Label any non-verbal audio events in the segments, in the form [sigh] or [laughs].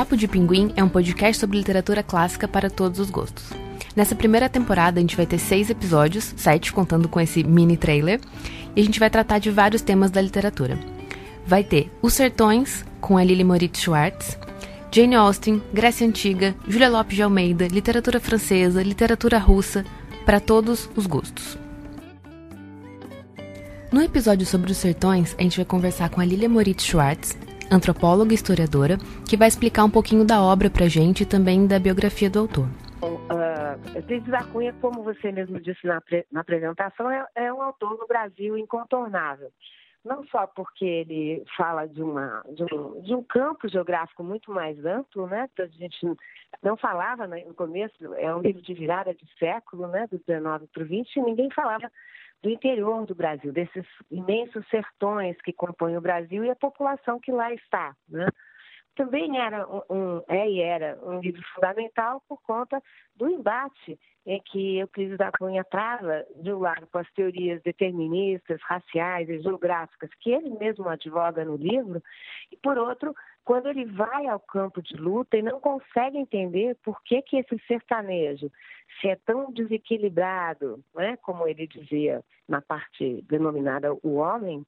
Papo de Pinguim é um podcast sobre literatura clássica para todos os gostos. Nessa primeira temporada, a gente vai ter seis episódios, sete contando com esse mini trailer, e a gente vai tratar de vários temas da literatura. Vai ter Os Sertões, com a Lili Moritz Schwartz, Jane Austen, Grécia Antiga, Julia Lopes de Almeida, literatura francesa, literatura russa, para todos os gostos. No episódio sobre os sertões, a gente vai conversar com a Lilia Moritz Schwartz, antropóloga e historiadora, que vai explicar um pouquinho da obra pra gente e também da biografia do autor. Euclides da Cunha, como você mesmo disse na, na apresentação, é, é, um autor no Brasil incontornável. Não só porque ele fala de, uma, de, um, de um campo geográfico muito mais amplo, né? Que a gente não falava no começo, é um livro de virada de século, né? Do 19 para o 20, e ninguém falava do interior do Brasil, desses imensos sertões que compõem o Brasil e a população que lá está, né? também era um, é e era um livro fundamental por conta do embate em que Euclides da Cunha trava de um lado com as teorias deterministas, raciais e geográficas que ele mesmo advoga no livro, e por outro, quando ele vai ao campo de luta e não consegue entender por que, que esse sertanejo, se é tão desequilibrado, né, como ele dizia na parte denominada o homem,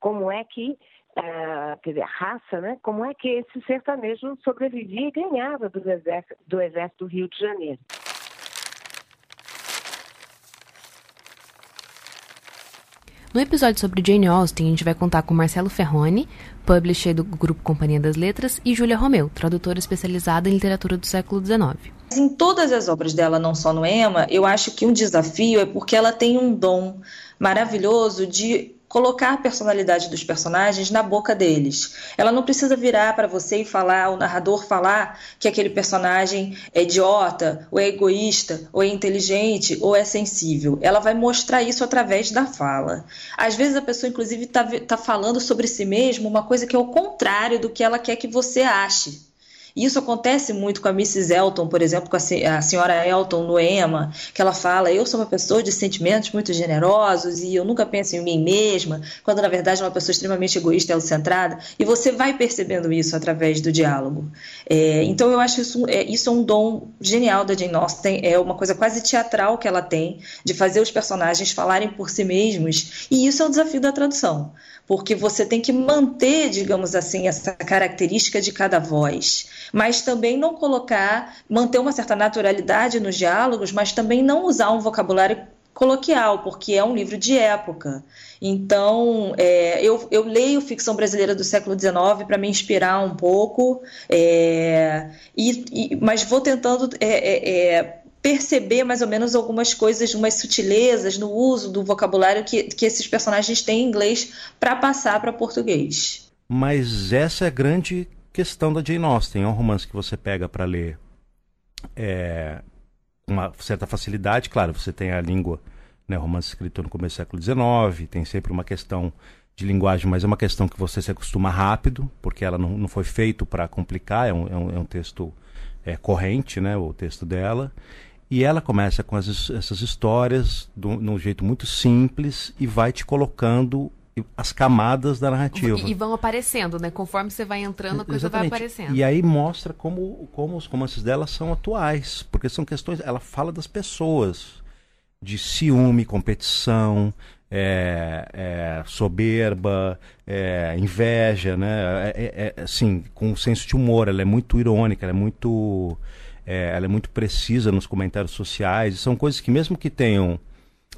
como é que uh, quer dizer, a raça, né? Como é que esse sertanejo sobrevivia e ganhava do exército, do exército do Rio de Janeiro. No episódio sobre Jane Austen, a gente vai contar com Marcelo Ferroni, publisher do grupo Companhia das Letras, e Júlia Romeu, tradutora especializada em literatura do século XIX. Em todas as obras dela, não só no Emma, eu acho que um desafio é porque ela tem um dom maravilhoso de colocar a personalidade dos personagens na boca deles. Ela não precisa virar para você e falar, o narrador falar que aquele personagem é idiota, ou é egoísta, ou é inteligente, ou é sensível. Ela vai mostrar isso através da fala. Às vezes a pessoa, inclusive, está tá falando sobre si mesma uma coisa que é o contrário do que ela quer que você ache. Isso acontece muito com a Mrs. Elton, por exemplo, com a, senhora Elton no EMA, que ela fala: Eu sou uma pessoa de sentimentos muito generosos e eu nunca penso em mim mesma, quando na verdade é uma pessoa extremamente egoísta e autocentrada. E você vai percebendo isso através do diálogo. É, então eu acho isso, é, isso é um dom genial da Jane Austen, é uma coisa quase teatral que ela tem, de fazer os personagens falarem por si mesmos, e isso é o desafio da tradução porque você tem que manter, digamos assim, essa característica de cada voz, mas também não colocar, manter uma certa naturalidade nos diálogos, mas também não usar um vocabulário coloquial, porque é um livro de época. Então, é, eu, eu, leio ficção brasileira do século XIX para me inspirar um pouco, é, e, e, mas vou tentando é, é, é perceber mais ou menos algumas coisas, umas sutilezas no uso do vocabulário que, que esses personagens têm em inglês para passar para português. Mas essa é a grande questão da Jane Austen. É um romance que você pega para ler é, com uma certa facilidade. Claro, você tem a língua, né, romance escrito no começo do século XIX, tem sempre uma questão de linguagem, mas é uma questão que você se acostuma rápido, porque ela não, não foi feito para complicar, é um, é um, é um texto é, corrente, né, o texto dela. E ela começa com as, essas histórias de um jeito muito simples e vai te colocando as camadas da narrativa. E, e, vão aparecendo, né? Conforme você vai entrando, a coisa Exatamente. vai aparecendo. E aí mostra como, como os romances dela são atuais, porque são questões. Ela fala das pessoas, de ciúme, competição, é, é, soberba, é, inveja, né? É, é, é, assim, com um senso de humor. Ela é muito irônica, ela é muito ela é muito precisa nos comentários sociais. São coisas que, mesmo que tenham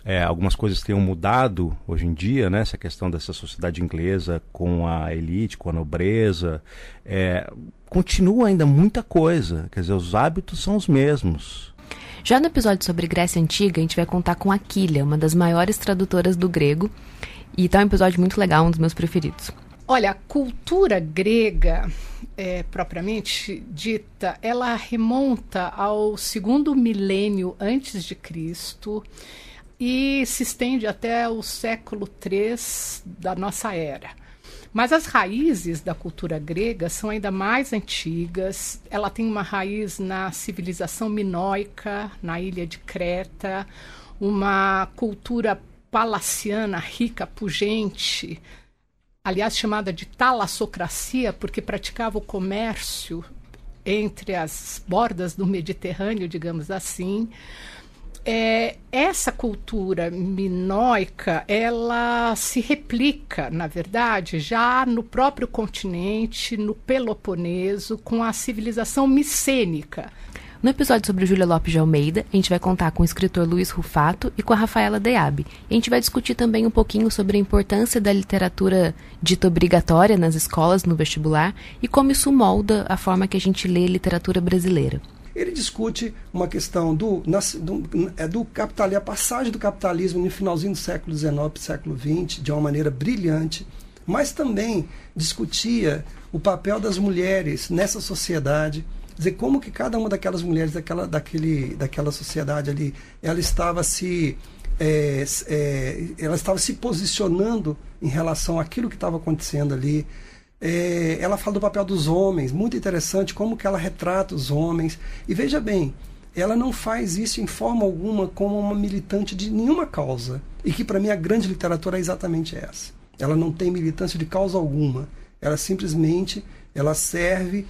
é, algumas coisas tenham mudado hoje em dia, né? Essa questão dessa sociedade inglesa com a elite, com a nobreza, é, continua ainda muita coisa. Quer dizer, os hábitos são os mesmos. Já no episódio sobre Grécia Antiga, a gente vai contar com Aquília, uma das maiores tradutoras do grego. E tá um episódio muito legal, um dos meus preferidos. Olha, a cultura grega, é, propriamente dita, ela remonta ao segundo milênio antes de Cristo e se estende até o século III da nossa era. Mas as raízes da cultura grega são ainda mais antigas. Ela tem uma raiz na civilização minoica, na ilha de Creta, uma cultura palaciana rica, pujante, aliás chamada de talassocracia, porque praticava o comércio entre as bordas do Mediterrâneo, digamos assim. É, essa cultura minoica, ela se replica, na verdade, já no próprio continente, no Peloponeso, com a civilização micênica. No episódio sobre Júlia Lopes de Almeida, a gente vai contar com o escritor Luiz Rufato e com a Rafaela Deabe. A gente vai discutir também um pouquinho sobre a importância da literatura dita obrigatória nas escolas, no vestibular, e como isso molda a forma que a gente lê literatura brasileira. Ele discute uma questão do, do, é do capitalismo, a passagem do capitalismo no finalzinho do século XIX século XX, de uma maneira brilhante, mas também discutia o papel das mulheres nessa sociedade dizer como que cada uma daquelas mulheres daquela, daquele, daquela sociedade ali, ela estava se é, é, ela estava se posicionando em relação àquilo que estava acontecendo ali. É, ela fala do papel dos homens, muito interessante como que ela retrata os homens. E veja bem, ela não faz isso em forma alguma como uma militante de nenhuma causa. E que para mim a grande literatura é exatamente essa. Ela não tem militância de causa alguma. Ela simplesmente ela serve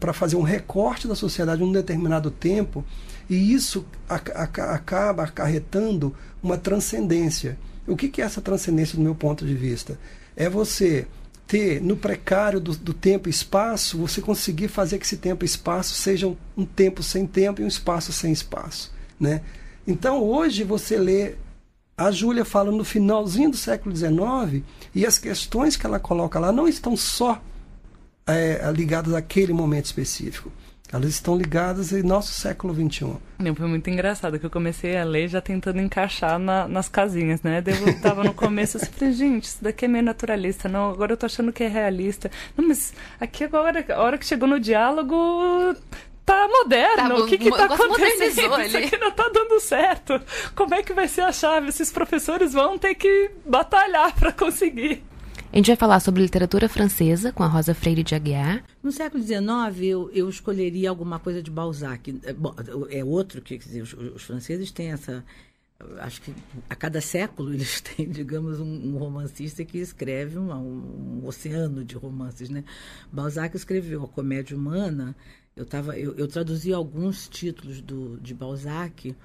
para fazer um recorte da sociedade em um determinado tempo, e isso acaba acarretando uma transcendência. O que, que é essa transcendência do meu ponto de vista? É você ter no precário do, do, tempo e espaço, você conseguir fazer que esse tempo e espaço sejam um tempo sem tempo e um espaço sem espaço. Né? Então hoje você lê a Júlia fala no finalzinho do século XIX e as questões que ela coloca lá não estão só é, ligadas àquele momento específico. Elas estão ligadas em nosso século XXI. Não, foi muito engraçado que eu comecei a ler já tentando encaixar na, nas casinhas, né? Eu tava no começo assim, falei, gente, isso daqui é meio naturalista. Não, agora eu tô achando que é realista. Não, mas aqui agora, a hora que chegou no diálogo, tá moderno. Tá, o que que tá acontecendo? Isso aqui não tá dando certo. Como é que vai ser a chave? Esses professores vão ter que batalhar para conseguir. A gente vai falar sobre literatura francesa com a Rosa Freire de Aguiar. No século XIX, eu, eu escolheria alguma coisa de Balzac. É, bom, é outro que dizer, os, os, franceses têm essa. Acho que a cada século eles [laughs] têm, digamos, um, um romancista que escreve um, um, oceano de romances. Né? Balzac escreveu A Comédia Humana. Eu, tava, eu, eu traduzi alguns títulos do, de Balzac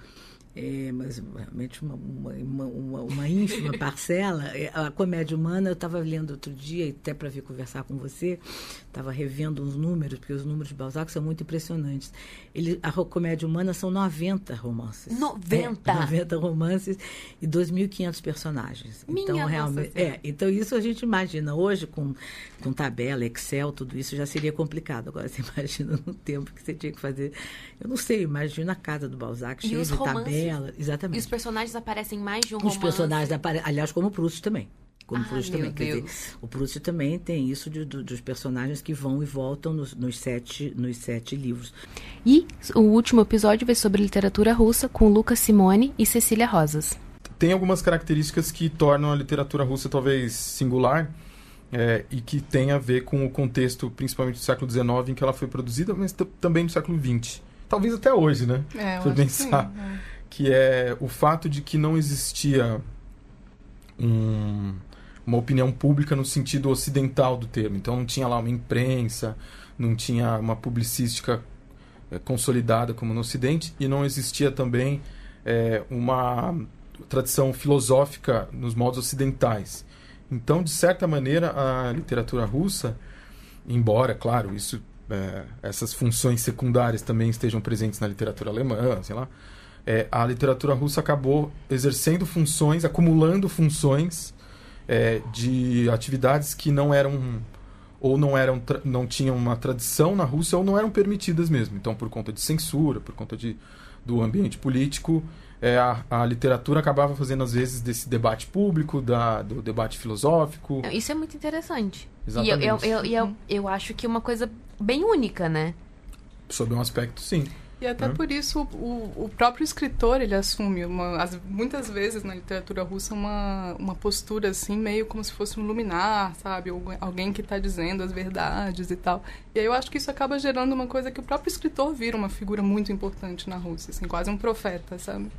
é, mas realmente uma, uma, uma, uma ínfima [laughs] parcela. É, a comédia humana, eu estava lendo outro dia, até para vir conversar com você, estava revendo os números, porque os números de Balzac são muito impressionantes. Ele, a comédia humana são 90 romances. 90? É, 90 [laughs] romances e 2.500 personagens. Minha então, realmente. É, então, isso a gente imagina. Hoje, com, com tabela, Excel, tudo isso já seria complicado. Agora, [laughs] você imagina no tempo que você tinha que fazer. Eu não sei, imagina a casa do Balzac, cheia de tabela. Exatamente. E os personagens aparecem mais de um os romance? Os personagens aparecem, aliás, como o Proust também como ah, Proust também. Quer dizer, o Proust também tem isso de, de, dos personagens que vão e voltam nos, nos, sete, nos sete livros. E o último episódio vai sobre literatura russa com Lucas Simone e Cecília Rosas. Tem algumas características que tornam a literatura russa talvez singular é, e que tem a ver com o contexto, principalmente do século XIX, em que ela foi produzida, mas também do século XX. Talvez até hoje, né? É, eu pensar. Que, sim, é. Que é o fato de que não existia um uma opinião pública no sentido ocidental do termo. Então não tinha lá uma imprensa, não tinha uma publicística é, consolidada como no Ocidente e não existia também é, uma tradição filosófica nos modos ocidentais. Então, de certa maneira, a literatura russa, embora, claro, isso, é, essas funções secundárias também estejam presentes na literatura alemã, sei lá, é, a literatura russa acabou exercendo funções, acumulando funções é, de atividades que não eram ou não eram não tinham uma tradição na Rússia ou não eram permitidas mesmo. Então, por conta de censura, por conta de, do ambiente político, é, a, a, literatura acabava fazendo às vezes desse debate público, da, do debate filosófico. Isso é muito interessante. Exatamente. E eu, eu, eu, eu, eu acho que é uma coisa bem única, né? Sob um aspecto, sim. E até por isso o, o próprio escritor ele assume uma, as, muitas vezes na literatura russa uma, uma postura assim meio como se fosse um luminar, sabe, alguém que está dizendo as verdades e tal. E aí eu acho que isso acaba gerando uma coisa que o próprio escritor vira uma figura muito importante na Rússia, assim, quase um profeta, sabe?